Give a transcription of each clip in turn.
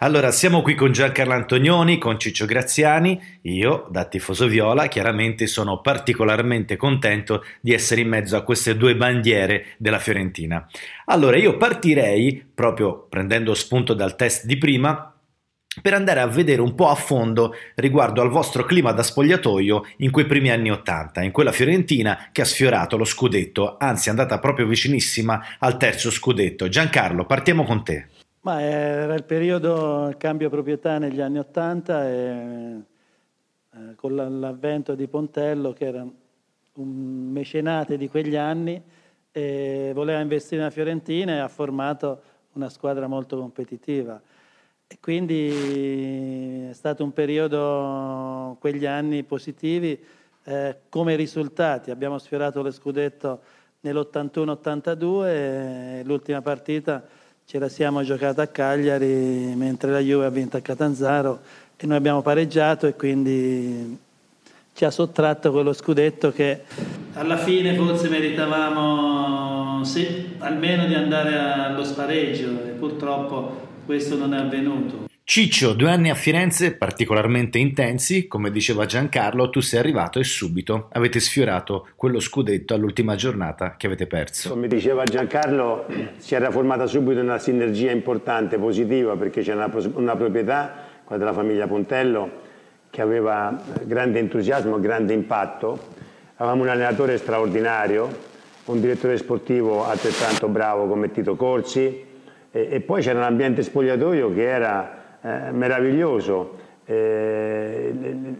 Allora, siamo qui con Giancarlo Antonioni, con Ciccio Graziani. Io, da tifoso viola, chiaramente sono particolarmente contento di essere in mezzo a queste due bandiere della Fiorentina. Allora, io partirei, proprio prendendo spunto dal test di prima, per andare a vedere un po' a fondo riguardo al vostro clima da spogliatoio in quei primi anni Ottanta, in quella Fiorentina che ha sfiorato lo scudetto, anzi è andata proprio vicinissima al terzo scudetto. Giancarlo, partiamo con te. Ma era il periodo cambio proprietà negli anni Ottanta e eh, con l'avvento di Pontello che era un mecenate di quegli anni e voleva investire nella Fiorentina e ha formato una squadra molto competitiva. E quindi è stato un periodo, quegli anni positivi, eh, come risultati. Abbiamo sfiorato lo scudetto nell'81-82 e l'ultima partita ce la siamo giocata a Cagliari mentre la Juve ha vinto a Catanzaro e noi abbiamo pareggiato e quindi ci ha sottratto quello scudetto che alla fine forse meritavamo sì, almeno di andare allo spareggio e purtroppo questo non è avvenuto. Ciccio, due anni a Firenze particolarmente intensi, come diceva Giancarlo, tu sei arrivato e subito avete sfiorato quello scudetto all'ultima giornata che avete perso. Come diceva Giancarlo, si era formata subito una sinergia importante, positiva, perché c'era una, una proprietà, quella della famiglia Pontello, che aveva grande entusiasmo, grande impatto. Avevamo un allenatore straordinario, un direttore sportivo altrettanto bravo come Tito Corsi e, e poi c'era un ambiente spogliatoio che era eh, meraviglioso. Eh,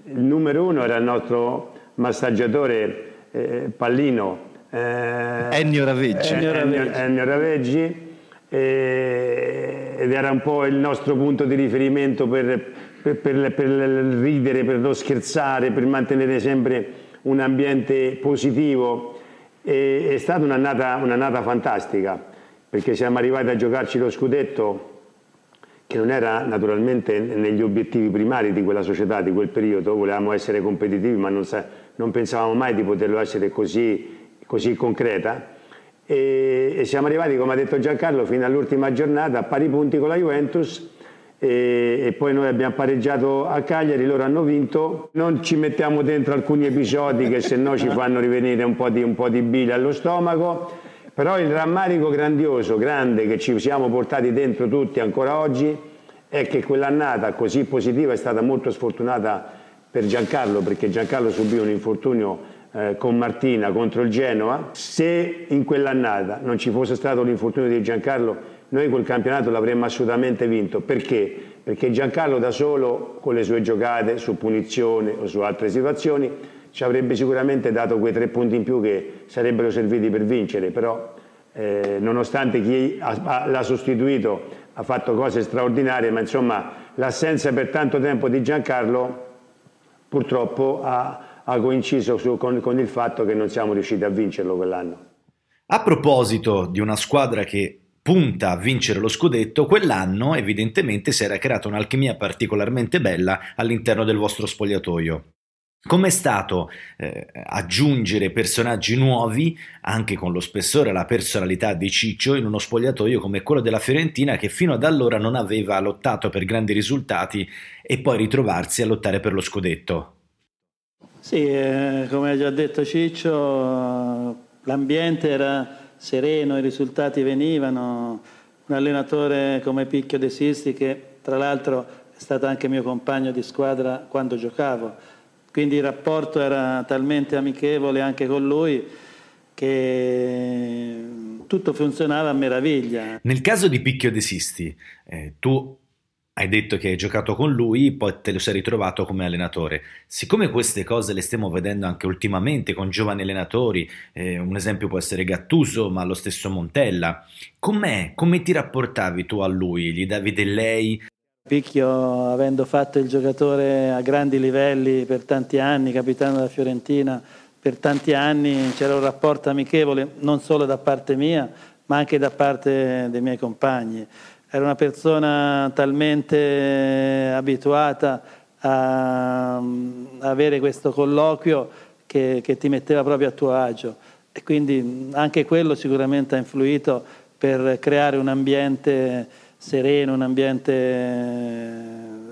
il numero uno era il nostro massaggiatore eh, Pallino. Eh, Ennio Raveggi. Ennio, Ennio, Ennio Raveggi ed era un po' il nostro punto di riferimento per, per, per, per ridere, per non scherzare, per mantenere sempre un ambiente positivo. E, è stata un'annata, un'annata fantastica perché siamo arrivati a giocarci lo scudetto che non era naturalmente negli obiettivi primari di quella società, di quel periodo, volevamo essere competitivi ma non, sa, non pensavamo mai di poterlo essere così, così concreta. E, e, siamo arrivati, come ha detto Giancarlo, fino all'ultima giornata a pari punti con la Juventus. E, e, poi noi abbiamo pareggiato a Cagliari, loro hanno vinto, non ci mettiamo dentro alcuni episodi che se no ci fanno rivenire un po' di, un po di bile allo stomaco però il rammarico grandioso, grande, che ci siamo portati dentro tutti ancora oggi, è che quell'annata così positiva è stata molto sfortunata per Giancarlo, perché Giancarlo subì un infortunio eh, con Martina contro il Genoa. Se in quell'annata non ci fosse stato l'infortunio di Giancarlo, noi quel campionato l'avremmo assolutamente vinto. Perché? Perché Giancarlo da solo, con le sue giocate su punizione o su altre situazioni, ci avrebbe sicuramente dato quei tre punti in più che sarebbero serviti per vincere, però eh, nonostante chi l'ha sostituito ha fatto cose straordinarie, ma insomma l'assenza per tanto tempo di Giancarlo purtroppo ha, ha coinciso su, con, con il fatto che non siamo riusciti a vincerlo quell'anno. A proposito di una squadra che punta a vincere lo scudetto, quell'anno evidentemente si era creata un'alchimia particolarmente bella all'interno del vostro spogliatoio. Com'è stato eh, aggiungere personaggi nuovi, anche con lo spessore e la personalità di Ciccio, in uno spogliatoio come quello della Fiorentina che fino ad allora non aveva lottato per grandi risultati e poi ritrovarsi a lottare per lo scudetto? Sì, eh, come ha già detto Ciccio, l'ambiente era sereno, i risultati venivano. Un allenatore come Picchio De Sisti, che tra l'altro è stato anche mio compagno di squadra quando giocavo quindi il rapporto era talmente amichevole anche con lui che tutto funzionava a meraviglia. Nel caso di Picchio De Sisti, eh, tu hai detto che hai giocato con lui, poi te lo sei ritrovato come allenatore. Siccome queste cose le stiamo vedendo anche ultimamente con giovani allenatori, eh, un esempio può essere Gattuso, ma lo stesso Montella, com'è? Come ti rapportavi tu a lui? Gli davi del lei? Picchio, avendo fatto il giocatore a grandi livelli per tanti anni, capitano della Fiorentina, per tanti anni c'era un rapporto amichevole non solo da parte mia, ma anche da parte dei miei compagni. Era una persona talmente abituata a, a avere questo colloquio che, che ti metteva proprio a tuo agio e quindi anche quello sicuramente ha influito per creare un ambiente sereno, un ambiente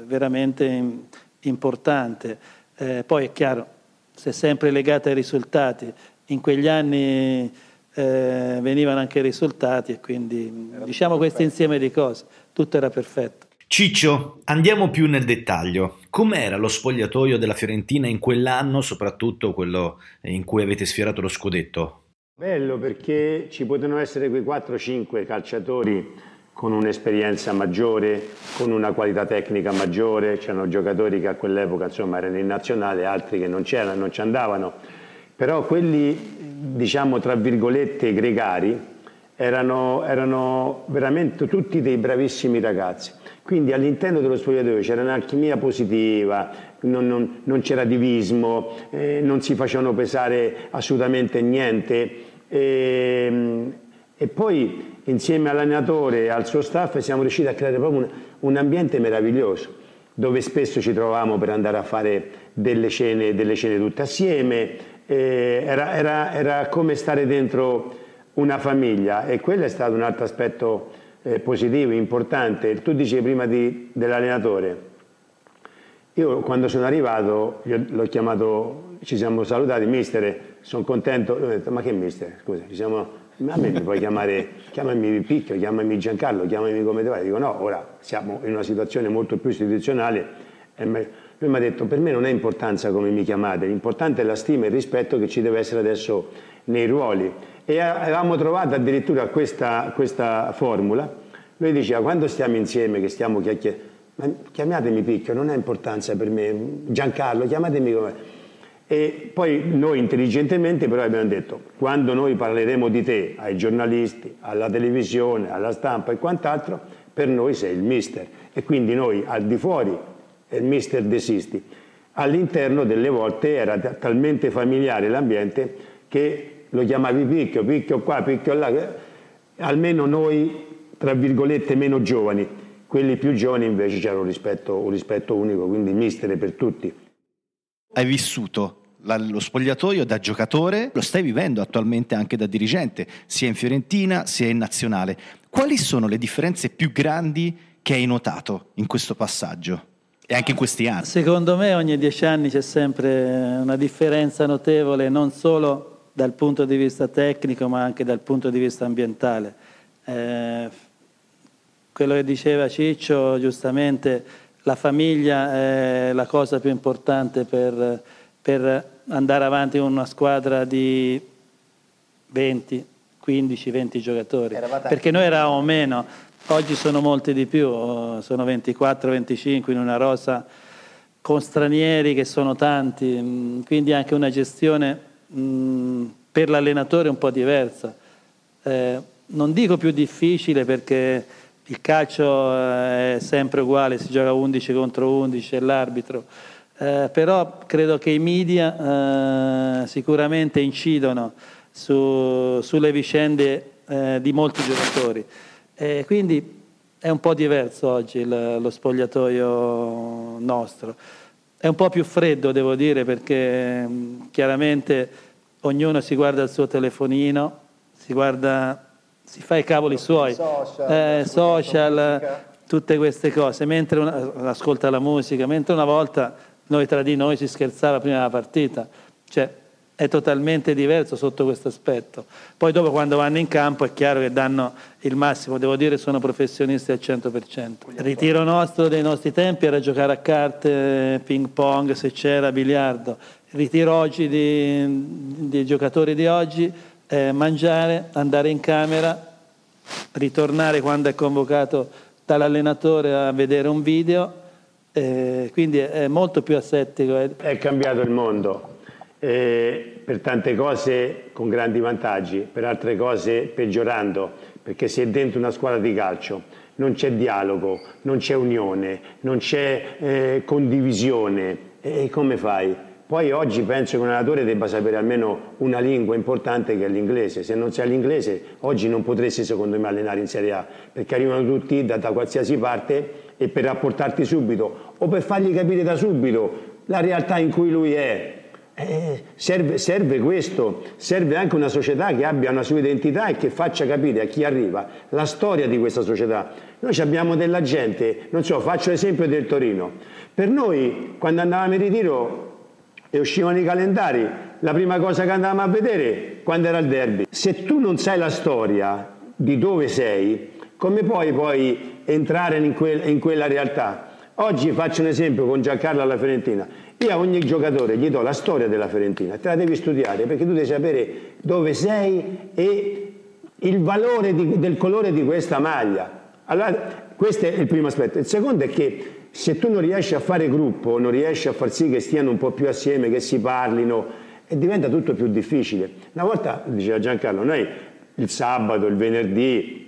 veramente importante. Eh, poi è chiaro, si è sempre legata ai risultati. In quegli anni eh, venivano anche i risultati e quindi era diciamo questo insieme di cose, tutto era perfetto. Ciccio, andiamo più nel dettaglio. Com'era lo spogliatoio della Fiorentina in quell'anno, soprattutto quello in cui avete sfiorato lo scudetto? Bello perché ci potevano essere quei 4-5 calciatori con un'esperienza maggiore, con una qualità tecnica maggiore, c'erano giocatori che a quell'epoca insomma, erano in nazionale, altri che non c'erano, non ci andavano, però quelli diciamo tra virgolette gregari erano, erano veramente tutti dei bravissimi ragazzi. Quindi all'interno dello spogliatoio c'era un'alchimia positiva, non, non, non c'era divismo, eh, non si facevano pesare assolutamente niente. E, ehm, e poi insieme all'allenatore e al suo staff siamo riusciti a creare proprio un, un ambiente meraviglioso dove spesso ci trovavamo per andare a fare delle cene, delle cene tutte assieme, era, era, era, come stare dentro una famiglia e quello è stato un altro aspetto eh, positivo, importante. Tu dicevi prima di, dell'allenatore, io quando sono arrivato l'ho chiamato, ci siamo salutati, mister, sono contento, ho detto ma che mister, scusa, ci siamo a me mi puoi chiamare, chiamami Picchio, chiamami Giancarlo, chiamami come te pare. Dico no, ora siamo in una situazione molto più istituzionale. Lui mi ha detto per me non è importanza come mi chiamate, l'importante è la stima e il rispetto che ci deve essere adesso nei ruoli. E avevamo trovato addirittura questa, questa formula. Lui diceva quando stiamo insieme, che stiamo chiacchierando, chiamatemi Picchio, non ha importanza per me, Giancarlo, chiamatemi come... E poi noi intelligentemente però abbiamo detto, quando noi parleremo di te ai giornalisti, alla televisione, alla stampa e quant'altro, per noi sei il mister. E quindi noi al di fuori il mister desisti. All'interno delle volte era talmente familiare l'ambiente che lo chiamavi picchio, picchio qua, picchio là, almeno noi, tra virgolette, meno giovani. Quelli più giovani invece c'era un rispetto, un rispetto unico, quindi mister per tutti hai vissuto lo spogliatoio da giocatore, lo stai vivendo attualmente anche da dirigente, sia in Fiorentina sia in nazionale. Quali sono le differenze più grandi che hai notato in questo passaggio e anche in questi anni? Secondo me ogni dieci anni c'è sempre una differenza notevole, non solo dal punto di vista tecnico ma anche dal punto di vista ambientale. Eh, quello che diceva Ciccio giustamente la famiglia è la cosa più importante per, per andare avanti con una squadra di 20, 15, 20 giocatori. Perché noi eravamo meno, oggi sono molti di più, sono 24, 25 in una rosa con stranieri che sono tanti, mm, quindi anche una gestione mh, mm, per l'allenatore un po' diversa. Eh, non dico più difficile perché il calcio eh, è sempre uguale, si gioca 11 contro 11, è l'arbitro, eh, però credo che i media eh, sicuramente incidono su, sulle vicende eh, di molti giocatori. quindi è un po' diverso oggi il, lo spogliatoio nostro. È un po' più freddo, devo dire, perché mm, chiaramente ognuno si guarda il suo telefonino, si guarda si fa i cavoli suoi, social, eh, social tutte queste cose, mentre una, ascolta la musica, mentre una volta noi tra di noi si scherzava prima della partita, cioè è totalmente diverso sotto questo aspetto. Poi dopo quando vanno in campo è chiaro che danno il massimo, devo dire sono professionisti al 100%. Il ritiro nostro dei nostri tempi era giocare a carte, ping pong se c'era, biliardo. Il ritiro oggi dei giocatori di oggi eh, mangiare, andare in camera, ritornare quando è convocato dall'allenatore a vedere un video, eh, quindi è molto più assettico. Eh. È cambiato il mondo, eh, per tante cose con grandi vantaggi, per altre cose peggiorando, perché si è dentro una squadra di calcio, non c'è dialogo, non c'è unione, non c'è eh, condivisione. E come fai? Poi oggi penso che un allenatore debba sapere almeno una lingua importante che è l'inglese. Se non sai l'inglese, oggi non potresti secondo me allenare in Serie A, perché arrivano tutti da, da qualsiasi parte e per rapportarti subito o per fargli capire da subito la realtà in cui lui è. Eh, serve, serve, questo, serve anche una società che abbia una sua identità e che faccia capire a chi arriva la storia di questa società. Noi abbiamo della gente, non so, faccio l'esempio del Torino. Per noi, quando andavamo in ritiro, e uscivano i calendari, la prima cosa che andavamo a vedere quando era il derby. Se tu non sai la storia di dove sei, come puoi poi entrare in, que- in quella realtà? Oggi faccio un esempio con Giancarlo alla Fiorentina. Io a ogni giocatore gli do la storia della Fiorentina, te la devi studiare perché tu devi sapere dove sei e il valore di, del colore di questa maglia. Allora, questo è il primo aspetto. Il secondo è che se tu non riesci a fare gruppo, non riesci a far sì che stiano un po' più assieme, che si parlino, e diventa tutto più difficile. Una volta, diceva Giancarlo, noi il sabato, il venerdì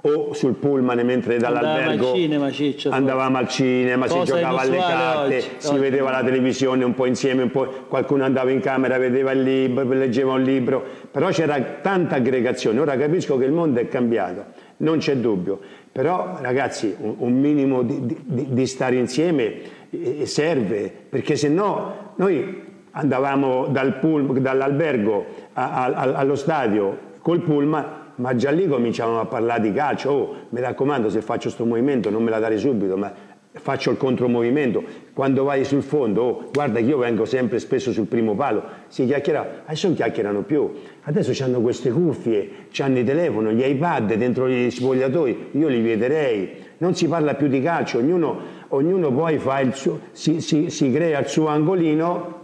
o sul pullman mentre dall'albergo al cinema, Ciccio, andavamo al cinema, si giocava alle carte, oggi, si oggi. vedeva la televisione un po' insieme, un po', qualcuno andava in camera, vedeva il libro, leggeva un libro, però c'era tanta aggregazione. Ora capisco che il mondo è cambiato, non c'è dubbio. Però ragazzi un, un minimo di, di, di, stare insieme eh, serve, perché se no noi andavamo dal pull, dall'albergo a, a, allo stadio col pullman, ma già lì cominciavamo a parlare di calcio. Oh, mi raccomando, se faccio questo movimento non me la dare subito, ma faccio il contromovimento, quando vai sul fondo, oh, guarda che io vengo sempre spesso sul primo palo, si chiacchiera, adesso non chiacchierano più, adesso hanno queste cuffie, hanno i telefoni, gli iPad dentro gli spogliatoi, io li vederei, non si parla più di calcio, ognuno, ognuno poi suo, si, si, si crea il suo angolino,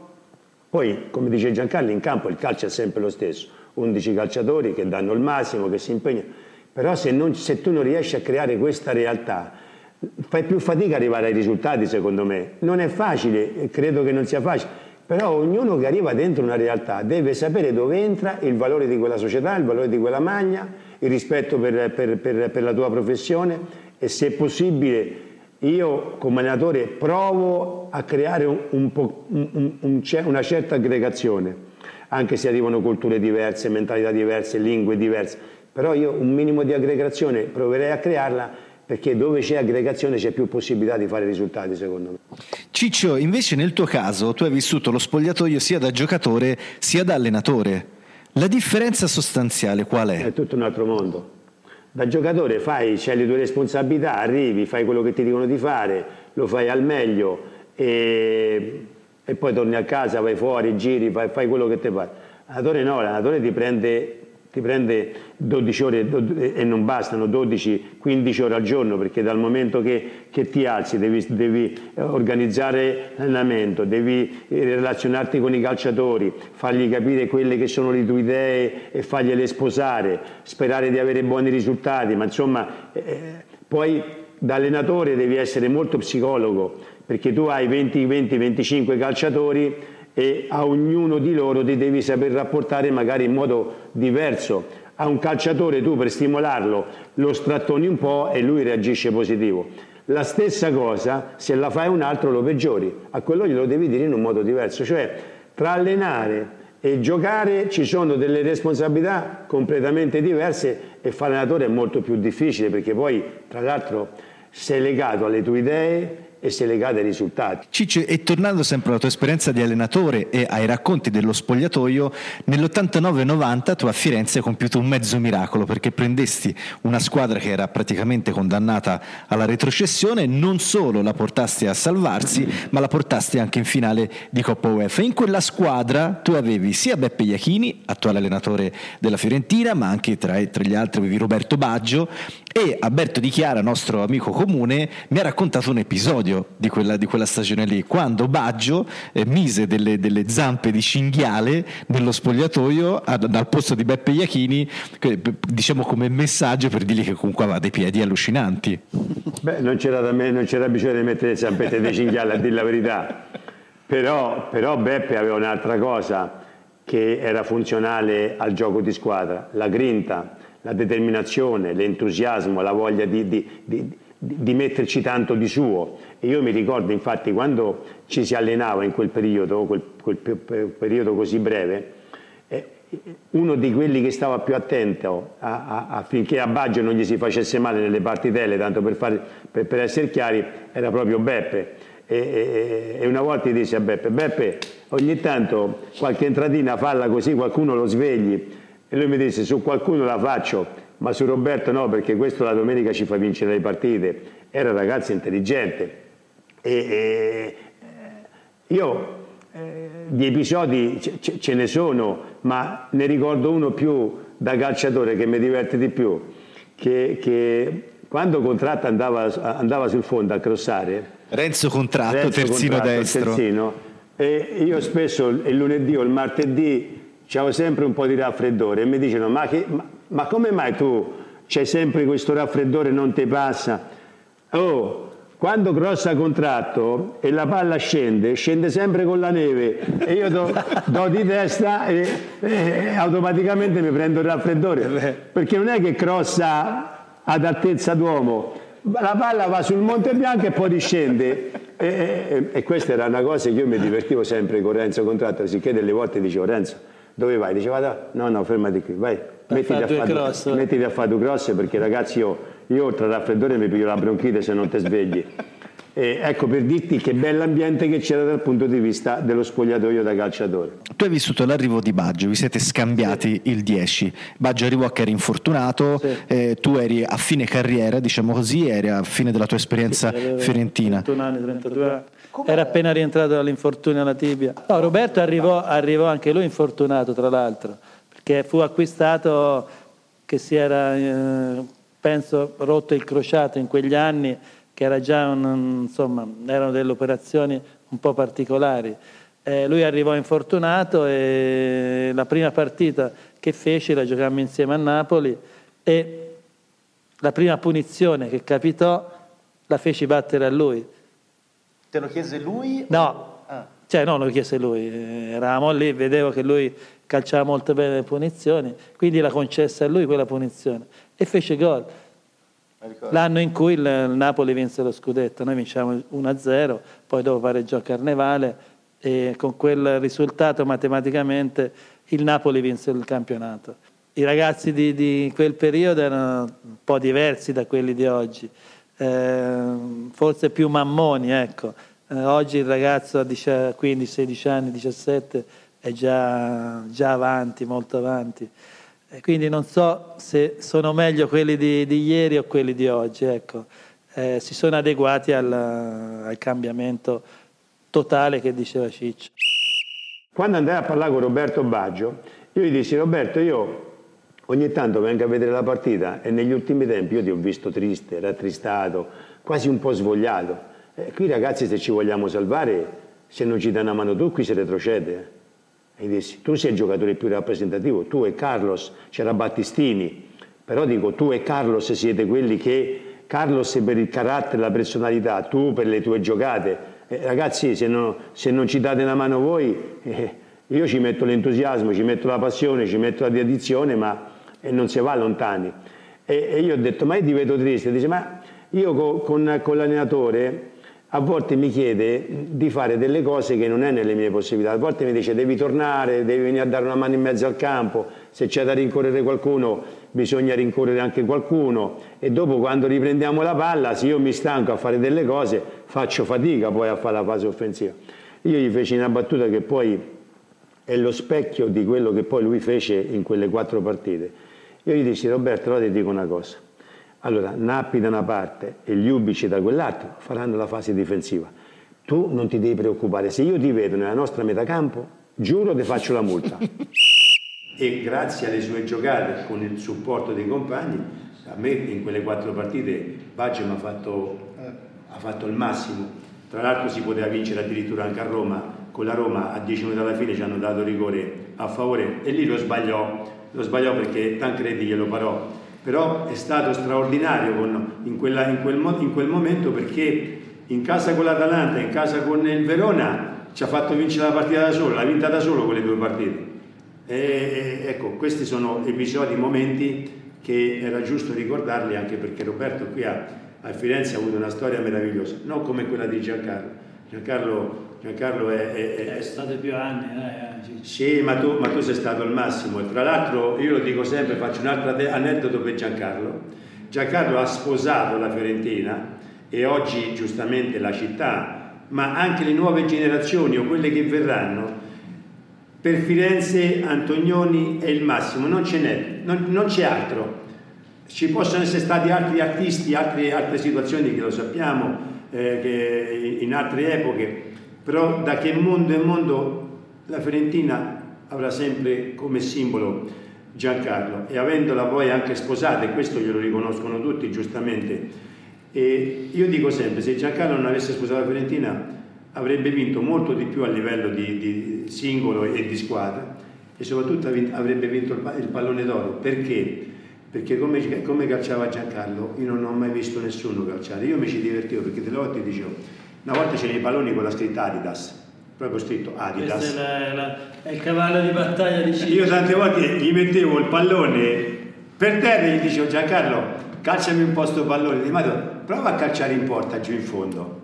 poi come dice Giancarlo in campo il calcio è sempre lo stesso, 11 calciatori che danno il massimo, che si impegnano, però se, non, se tu non riesci a creare questa realtà, fai più fatica ad arrivare ai risultati secondo me. Non è facile, credo che non sia facile, però ognuno che arriva dentro una realtà deve sapere dove entra, il valore di quella società, il valore di quella magna, il rispetto per, per, per, per la tua professione e se possibile io come allenatore provo a creare un, un un, una certa aggregazione, anche se arrivano culture diverse, mentalità diverse, lingue diverse, però io un minimo di aggregazione proverei a crearla perché dove c'è aggregazione c'è più possibilità di fare risultati secondo me. Ciccio, invece nel tuo caso tu hai vissuto lo spogliatoio sia da giocatore sia da allenatore. La differenza sostanziale qual è? È tutto un altro mondo. Da giocatore fai, c'hai le tue responsabilità, arrivi, fai quello che ti dicono di fare, lo fai al meglio e, e poi torni a casa, vai fuori, giri, fai, fai quello che ti pare. L'allenatore no, l'allenatore ti prende ti prende 12 ore e non bastano 12-15 ore al giorno perché dal momento che, che ti alzi devi, devi, organizzare l'allenamento, devi relazionarti con i calciatori, fargli capire quelle che sono le tue idee e fargliele sposare, sperare di avere buoni risultati, ma insomma eh, poi da allenatore devi essere molto psicologo perché tu hai 20-20-25 calciatori e a ognuno di loro ti devi saper rapportare magari in modo diverso. A un calciatore tu per stimolarlo lo strattoni un po' e lui reagisce positivo. La stessa cosa se la fai un altro lo peggiori, a quello glielo devi dire in un modo diverso, cioè tra allenare e giocare ci sono delle responsabilità completamente diverse e fare allenatore è molto più difficile perché poi tra l'altro sei legato alle tue idee e si è legata ai risultati. Ciccio, e tornando sempre alla tua esperienza di allenatore e ai racconti dello spogliatoio, nell'89-90 tu a Firenze hai compiuto un mezzo miracolo perché prendesti una squadra che era praticamente condannata alla retrocessione, non solo la portasti a salvarsi, ma la portasti anche in finale di Coppa UEFA. In quella squadra tu avevi sia Beppe Iachini, attuale allenatore della Fiorentina, ma anche tra, tra gli altri avevi Roberto Baggio e Alberto Di Chiara, nostro amico comune, mi ha raccontato un episodio episodio di quella, di quella stagione lì, quando Baggio eh, mise delle, delle, zampe di cinghiale nello spogliatoio a, dal posto di Beppe Iachini, diciamo come messaggio per dirgli che comunque aveva dei piedi allucinanti. Beh, non c'era, me, non c'era bisogno di mettere le zampette di cinghiale, a dire la verità. Però, però Beppe aveva un'altra cosa che era funzionale al gioco di squadra, la grinta, la determinazione, l'entusiasmo, la voglia di, di, di, di metterci tanto di suo. E io mi ricordo infatti quando ci si allenava in quel periodo, quel quel periodo così breve, eh, uno di quelli che stava più attento a, a, affinché a Baggio non gli si facesse male nelle partitelle, tanto per, fare, per, per essere chiari, era proprio Beppe. E, e, e, una volta gli disse a Beppe, Beppe ogni tanto qualche entratina falla così qualcuno lo svegli. E lui mi disse, su qualcuno la faccio, ma su Roberto no, perché questo la domenica ci fa vincere le partite. Era un ragazzo intelligente. E, io eh, di episodi ce, ce ne sono, ma ne ricordo uno più da calciatore che mi diverte di più, che, che quando Contratto andava, andava, sul fondo a crossare... Renzo Contratto, Renzo terzino contratto, destro. Terzino, e io spesso il lunedì o il martedì avevo sempre un po' di raffreddore e mi dicono ma, che, ma, ma come mai tu c'hai sempre questo raffreddore non ti passa? Oh, quando crossa contratto e la palla scende, scende sempre con la neve e io do, do di testa e, e, automaticamente mi prendo il raffreddore. Perché non è che crossa ad altezza d'uomo. La palla va sul Monte Bianco e poi riscende. E, e, e, questa era una cosa che io mi divertivo sempre con Renzo Contratto sicché delle volte dicevo Renzo dove vai? diceva no no fermati qui vai mettiti a, fare, mettiti a fare due cross perché ragazzi io io oltre al raffreddore mi piglio la bronchite se non ti svegli. E ecco per dirti che bell'ambiente che c'era dal punto di vista dello spogliatoio da calciatore. Tu hai vissuto l'arrivo di Baggio, vi siete scambiati sì. il 10. Baggio arrivò che era infortunato, sì. eh, tu eri a fine carriera, diciamo così, eri a fine della tua esperienza sì, fiorentina. 31 anni, 32 anni. Era appena rientrato dall'infortunio alla tibia. No, Roberto arrivò, arrivò anche lui infortunato, tra l'altro, perché fu acquistato che si era... Eh, penso, rotto il crociato in quegli anni, che era già un, insomma, erano delle operazioni un po' particolari. Eh, lui arrivò infortunato e la prima partita che fece la giocammo insieme a Napoli e la prima punizione che capitò la feci battere a lui. Te lo chiese lui? No, ah. cioè non lo chiese lui, eravamo lì, vedevo che lui calciava molto bene le punizioni, quindi la concesse a lui quella punizione e fece gol. L'anno in cui il Napoli vinse lo scudetto, noi vinciamo 1-0, poi dopo pareggiò a Carnevale e con quel risultato matematicamente il Napoli vinse il campionato. I ragazzi di, di quel periodo erano un po' diversi da quelli di oggi, eh, forse più mammoni, ecco. Eh, oggi il ragazzo a 15, 16 anni, 17 è già, già avanti, molto avanti. E quindi non so se sono meglio quelli di, di ieri o quelli di oggi, ecco. eh, si sono adeguati al, al, cambiamento totale che diceva Ciccio. Quando andai a parlare con Roberto Baggio, io gli dissi Roberto, io ogni tanto vengo a vedere la partita e negli ultimi tempi io ti ho visto triste, rattristato, quasi un po' svogliato. Eh, qui ragazzi se ci vogliamo salvare, se non ci dai una mano tu qui si retrocede. E dissi, tu sei il giocatore più rappresentativo, tu e Carlos, c'era Battistini, però dico, tu e Carlos siete quelli che, Carlos per il carattere, la personalità, tu per le tue giocate, eh, ragazzi se, no, se, non ci date una mano voi, eh, io ci metto l'entusiasmo, ci metto la passione, ci metto la dedizione, ma eh, non si va lontani. E, e, io ho detto, ma io ti vedo triste, dice, ma io con, con, con l'allenatore a volte mi chiede di fare delle cose che non è nelle mie possibilità, a volte mi dice devi tornare, devi venire a dare una mano in mezzo al campo, se c'è da rincorrere qualcuno bisogna rincorrere anche qualcuno e dopo quando riprendiamo la palla se io mi stanco a fare delle cose faccio fatica poi a fare la fase offensiva. Io gli feci una battuta che poi è lo specchio di quello che poi lui fece in quelle quattro partite. Io gli dissi Roberto, ora ti dico una cosa allora, Nappi da una parte e gli Ubici da quell'altra faranno la fase difensiva. Tu non ti devi preoccupare, se io ti vedo nella nostra metacampo, giuro ti faccio la multa. e grazie alle sue giocate, con il supporto dei compagni, a me in quelle quattro partite Baggio mi ha fatto, ha fatto il massimo. Tra l'altro si poteva vincere addirittura anche a Roma, con la Roma a 10 minuti alla fine ci hanno dato rigore a favore e lì lo sbagliò, lo sbagliò perché Tancredi glielo parò però è stato straordinario con, in, quella, in, quel, in, quel, momento perché in casa con l'Atalanta, in casa con il Verona ci ha fatto vincere la partita da solo, l'ha vinta da solo quelle due partite. E, ecco, questi sono episodi, momenti che era giusto ricordarli anche perché Roberto qui a, a Firenze ha avuto una storia meravigliosa, non come quella di Giancarlo. Giancarlo Giancarlo è... è, è, è stato più anni. Eh, sì, ma tu, ma tu, sei stato il massimo. Tra l'altro io lo dico sempre, faccio un altro aneddoto per Giancarlo. Giancarlo ha sposato la Fiorentina e oggi giustamente la città, ma anche le nuove generazioni o quelle che verranno, per Firenze Antonioni è il massimo, non ce n'è, non, non c'è altro. Ci possono essere stati altri artisti, altre, altre situazioni che lo sappiamo, eh, che in altre epoche, però da che mondo è mondo la Fiorentina avrà sempre come simbolo Giancarlo e avendola poi anche sposata, e questo glielo riconoscono tutti giustamente, e io dico sempre, se Giancarlo non avesse sposato la Fiorentina avrebbe vinto molto di più a livello di, di singolo e di squadra e soprattutto avrebbe vinto il pallone d'oro. Perché? Perché come, come, calciava Giancarlo io non ho mai visto nessuno calciare. Io mi ci divertivo perché delle volte dicevo, una volta c'erano i palloni con la scritta Adidas, proprio scritto Adidas. È, la, la, è il cavallo di battaglia di Ciccio. Io tante volte gli mettevo il pallone per terra e gli dicevo Giancarlo calciami un po' sto pallone, di prova a calciare in porta giù in fondo.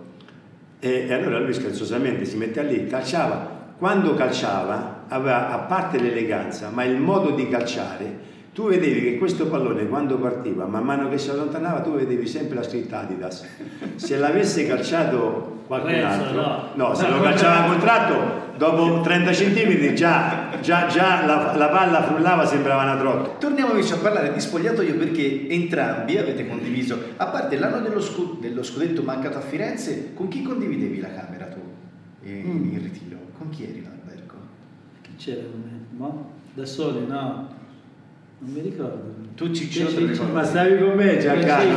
E, e allora lui scherzosamente si mette lì, calciava. Quando calciava aveva, a parte l'eleganza, ma il modo di calciare, tu vedevi che questo pallone quando partiva, man mano che si allontanava, tu vedevi sempre la scritta Adidas. Se l'avesse calciato qualcun altro, no, no se lo calciava a contratto, dopo 30 cm già, già, già la, la, palla frullava, sembrava una trottola. Torniamo invece a parlare di spogliatoio perché entrambi avete condiviso, a parte l'anno dello, scu- dello scudetto mancato a Firenze, con chi condividevi la camera tu in, mm. in ritiro? Con chi eri l'albergo? Chi c'era con me? No? Da soli, no? Non mi ricordo. Tu Ciccio, ma stavi con me Giancarlo.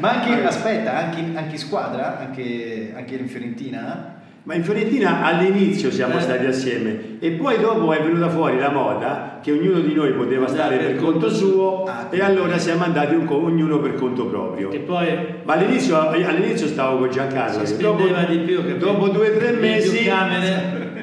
ma anche, aspetta, anche, anche squadra, anche, anche in Fiorentina? Ma in Fiorentina all'inizio siamo eh. stati assieme e poi dopo è venuta fuori la moda che ognuno di noi poteva stare per conto suo ah, e allora siamo andati un, ognuno per conto proprio. Poi, Ma all'inizio, all'inizio, stavo con Giancarlo. Si dopo, di più, dopo due o tre mesi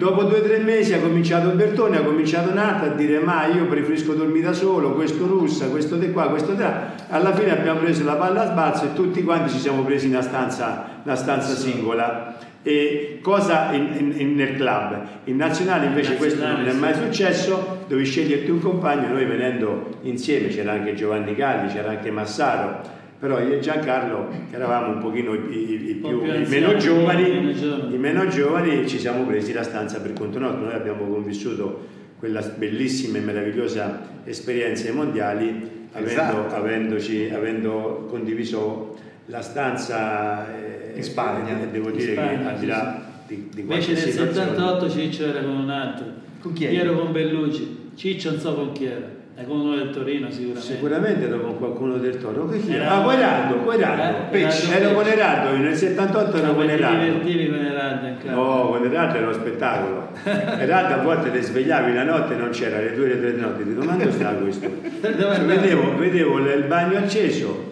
dopo due o tre mesi ha cominciato Bertone, ha cominciato Nata a dire ma io preferisco dormire da solo, questo russa, questo di qua, questo di là. Alla fine abbiamo preso la palla a sbalzo e tutti quanti ci siamo presi una stanza, una stanza singola. E cosa in, in, nel club? In nazionale invece questo non è mai successo, devi sceglierti un compagno, noi venendo insieme, c'era anche Giovanni Galli, c'era anche Massaro, però io e Giancarlo, che eravamo un pochino i, i, i, più, i meno, giovani, i meno giovani, ci siamo presi la stanza per conto nostro, noi abbiamo convissuto quella bellissima e meravigliosa esperienza ai mondiali, esatto. avendo, avendo condiviso la stanza eh, in Spagna. Eh, devo dire Spagna, che al di là di, di Invece nel 78 Ciccio era con un altro. Con chi Io ero con Bellucci. Ciccio non so con chi era. È con uno del Torino sicuramente. Sicuramente con qualcuno del Torino. Che era, ah, Guerardo, Guerardo. Ero con Erardo, nel 78 ero con Erardo. Ti divertivi con Erardo in. No, con Erardo era uno spettacolo. Erardo a volte ti svegliavi la notte e non c'era, le due o le tre notti. Ti domando sta questo. Cioè, vedevo, vedevo il bagno acceso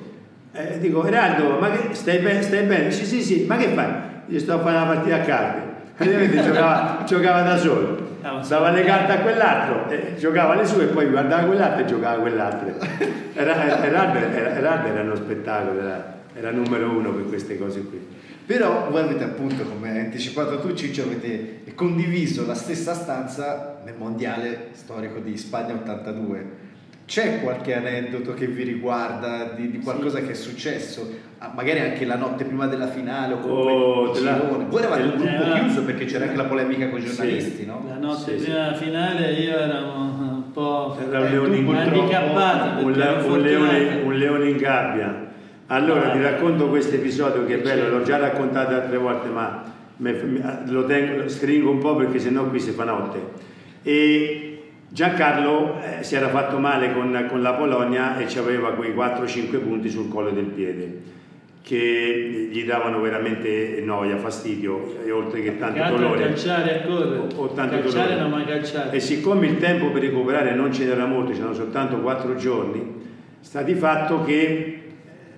eh, dico, Eraldo, ma che, stai, be- stai bene? Sì, sì, sì, ma che fai? Io sto a fare una partita a carte. Praticamente giocava, giocava da solo. Dava le carte a quell'altro, eh, giocava le sue e poi guardava quell'altro e giocava quell'altro. Era, era, era, uno spettacolo, era, era numero uno per queste cose qui. Però voi avete appunto, come hai anticipato tu Ciccio, avete condiviso la stessa stanza nel mondiale storico di Spagna 82 c'è qualche aneddoto che vi riguarda di, di qualcosa sì. che è successo? Ah, magari anche la notte prima della finale o comunque oh, della... Voi eravate un gruppo eh, chiuso perché c'era anche la polemica con i giornalisti, sì. no? La notte sì, prima della finale io ero un po' Era un leone in handicappato. Un, un, leone, un leone in gabbia. Allora ah, ti racconto questo episodio che è bello, l'ho già raccontato altre volte, ma lo tengo, stringo un po' perché sennò qui si fa notte. E Giancarlo eh, si era fatto male con, con, la Polonia e aveva quei 4-5 punti sul collo del piede che gli davano veramente noia, fastidio e oltre che tanto dolore calciare a correre. O, o tanto calciare dolore. non mai calciare. E siccome il tempo per recuperare non ce n'era molto, c'erano soltanto 4 giorni sta di fatto che eh,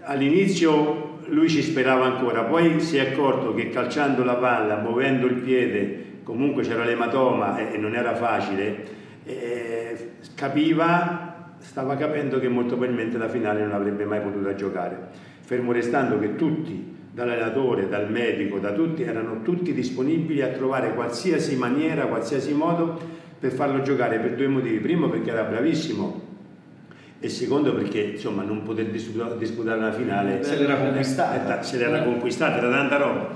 all'inizio lui ci sperava ancora poi si è accorto che calciando la palla, muovendo il piede comunque c'era l'ematoma e, e non era facile eh, capiva, stava capendo che molto probabilmente la finale non avrebbe mai potuto giocare, fermo restando che tutti dall'allenatore, dal medico, da tutti, erano tutti disponibili a trovare qualsiasi maniera, qualsiasi modo per farlo giocare per due motivi. Primo perché era bravissimo e secondo perché insomma non poter disputare, disputare una finale se l'era conquistata. Se l'era conquistata, era tanta roba.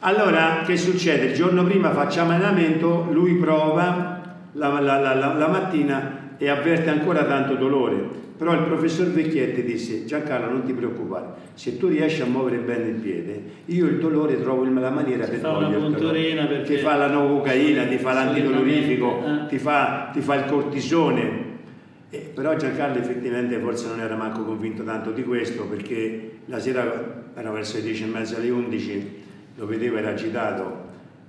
Allora che succede? Il giorno prima facciamo allenamento, lui prova la, la, la, la mattina e avverte ancora tanto dolore però il professor Vecchietti disse, Giancarlo non ti preoccupare, se tu riesci a muovere bene il piede, io il dolore trovo la maniera si per toglierlo. Perché... Ti fa la novocaina, ti fa l'antidolorifico, eh. ti, fa, ti fa il cortisone. Eh, però Giancarlo effettivamente forse non era manco convinto tanto di questo perché la sera era verso le 10 e mezza alle 11, lo vedevo, era agitato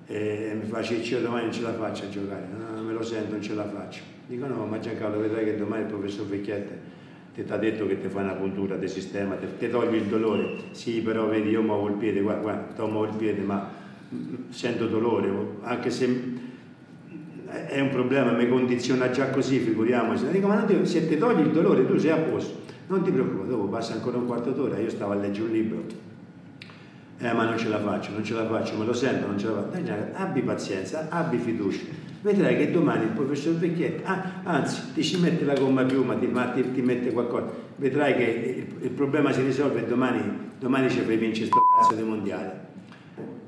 e mi fa Ciccio domani non ce la faccio a giocare, no, non me lo sento, non ce la faccio. Dico no, ma Giancarlo vedrai che domani il professor Vecchiette ti ha detto che ti fa una puntura di sistema, ti togli il dolore. Sì, però vedi, io muovo il piede, guarda, guarda, muovo il piede, ma sento dolore, anche se è un problema, mi condiziona già così, figuriamoci. Dico, ma ti, se ti togli il dolore tu sei a posto, non ti preoccupare, dopo passa ancora un quarto d'ora, io stavo a leggere un libro. Eh, ma non ce la faccio, non ce la faccio, me lo sento, non ce la faccio. Abbi pazienza, abbi fiducia vedrai che domani il professor Vecchietti, ah, anzi, ti ci mette la gomma piuma, ti, ti, ti mette qualcosa, vedrai che il, il, problema si risolve e domani, domani ci fai vincere sto cazzo di mondiale.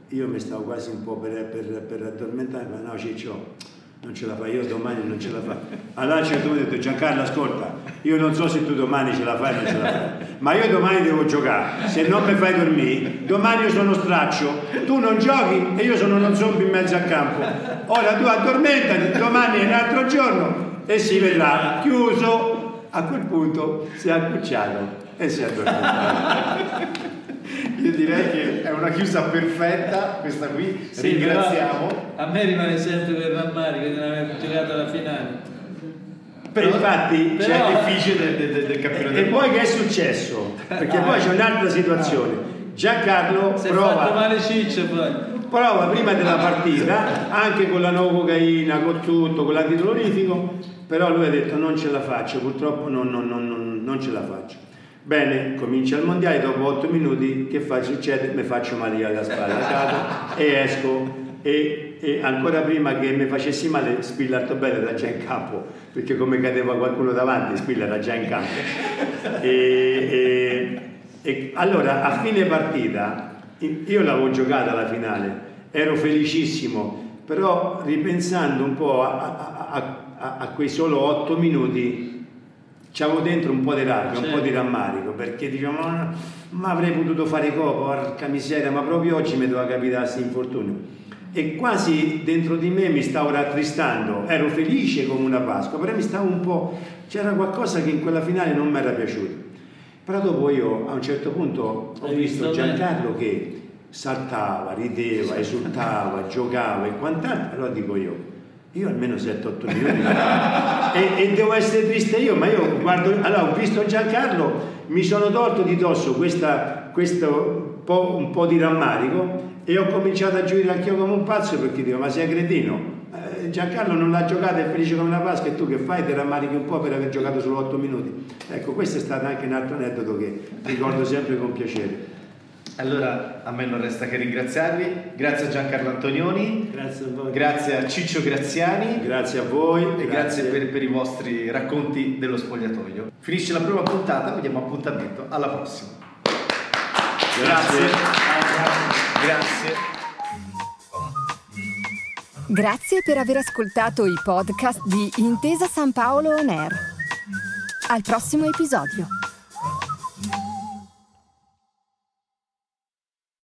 Io mi stavo quasi un po' per, per, per addormentare, ma no, Ciccio, non ce la fai, io domani non ce la faccio. Allora a un certo punto ho detto, Giancarlo, ascolta, io non so se tu domani ce la fai o non ce la fai, ma io domani devo giocare, se non mi fai dormire, domani io sono straccio, tu non giochi e io sono uno zombie in mezzo a campo. Ora tu addormentati, domani è un altro giorno e si vedrà. Chiuso, a quel punto si è accucciato e si è addormentato. Io direi che è una chiusa perfetta questa qui, sì, ringraziamo. A me rimane sempre quel rammarico di non aver giocato la finale. Però, infatti però, c'è il difficile del, del, del campionato. E, e poi che è successo? Perché poi c'è un'altra situazione. Giancarlo si prova, fatto male ciccio poi. prova prima della partita anche con la novocaina, con tutto, con l'antidolorifico, però lui ha detto non ce la faccio, purtroppo non, non, non, non ce la faccio. Bene, comincia il mondiale, dopo 8 minuti che fa? Succede? Mi faccio male alla spalla, e esco e, e, ancora prima che mi facessi male Spilla Artobello era già in campo perché come cadeva qualcuno davanti Spilla era già in campo e, e allora a fine partita io l'avevo giocata alla finale ero felicissimo però ripensando un po' a, a, a, a quei solo 8 minuti c'avevo dentro un po' di rabbia, un po' di certo. rammarico, perché diciamo, ma, ma avrei potuto fare copo, porca miseria, ma proprio oggi mi doveva capitare questo infortunio. E quasi dentro di me mi stavo rattristando, ero felice come una Pasqua, però mi stavo un po', c'era qualcosa che in quella finale non mi era piaciuto. Però dopo io a un certo punto ho visto Giancarlo che saltava, rideva, esultava, giocava e quant'altro, allora dico io, io almeno 7-8 milioni e, e, devo essere triste io, ma io guardo, allora ho visto Giancarlo, mi sono tolto di dosso questa, questo po', un po' di rammarico e ho cominciato a giocare anch'io come un pazzo perché dico, ma sei cretino? Eh, Giancarlo non l'ha giocata, è felice come una Pasqua e tu che fai? Ti rammarichi un po' per aver giocato solo 8 minuti. Ecco, questo è stato anche un altro aneddoto che ricordo sempre con piacere. Allora a me non resta che ringraziarvi, grazie a Giancarlo Antonioni, grazie a voi, grazie a Ciccio Graziani, grazie a voi e grazie, grazie per, per, i vostri racconti dello spogliatoio. Finisce la prima puntata, vi diamo appuntamento alla prossima. Grazie. Grazie. Grazie per aver ascoltato i podcast di Intesa San Paolo On Air. Al prossimo episodio.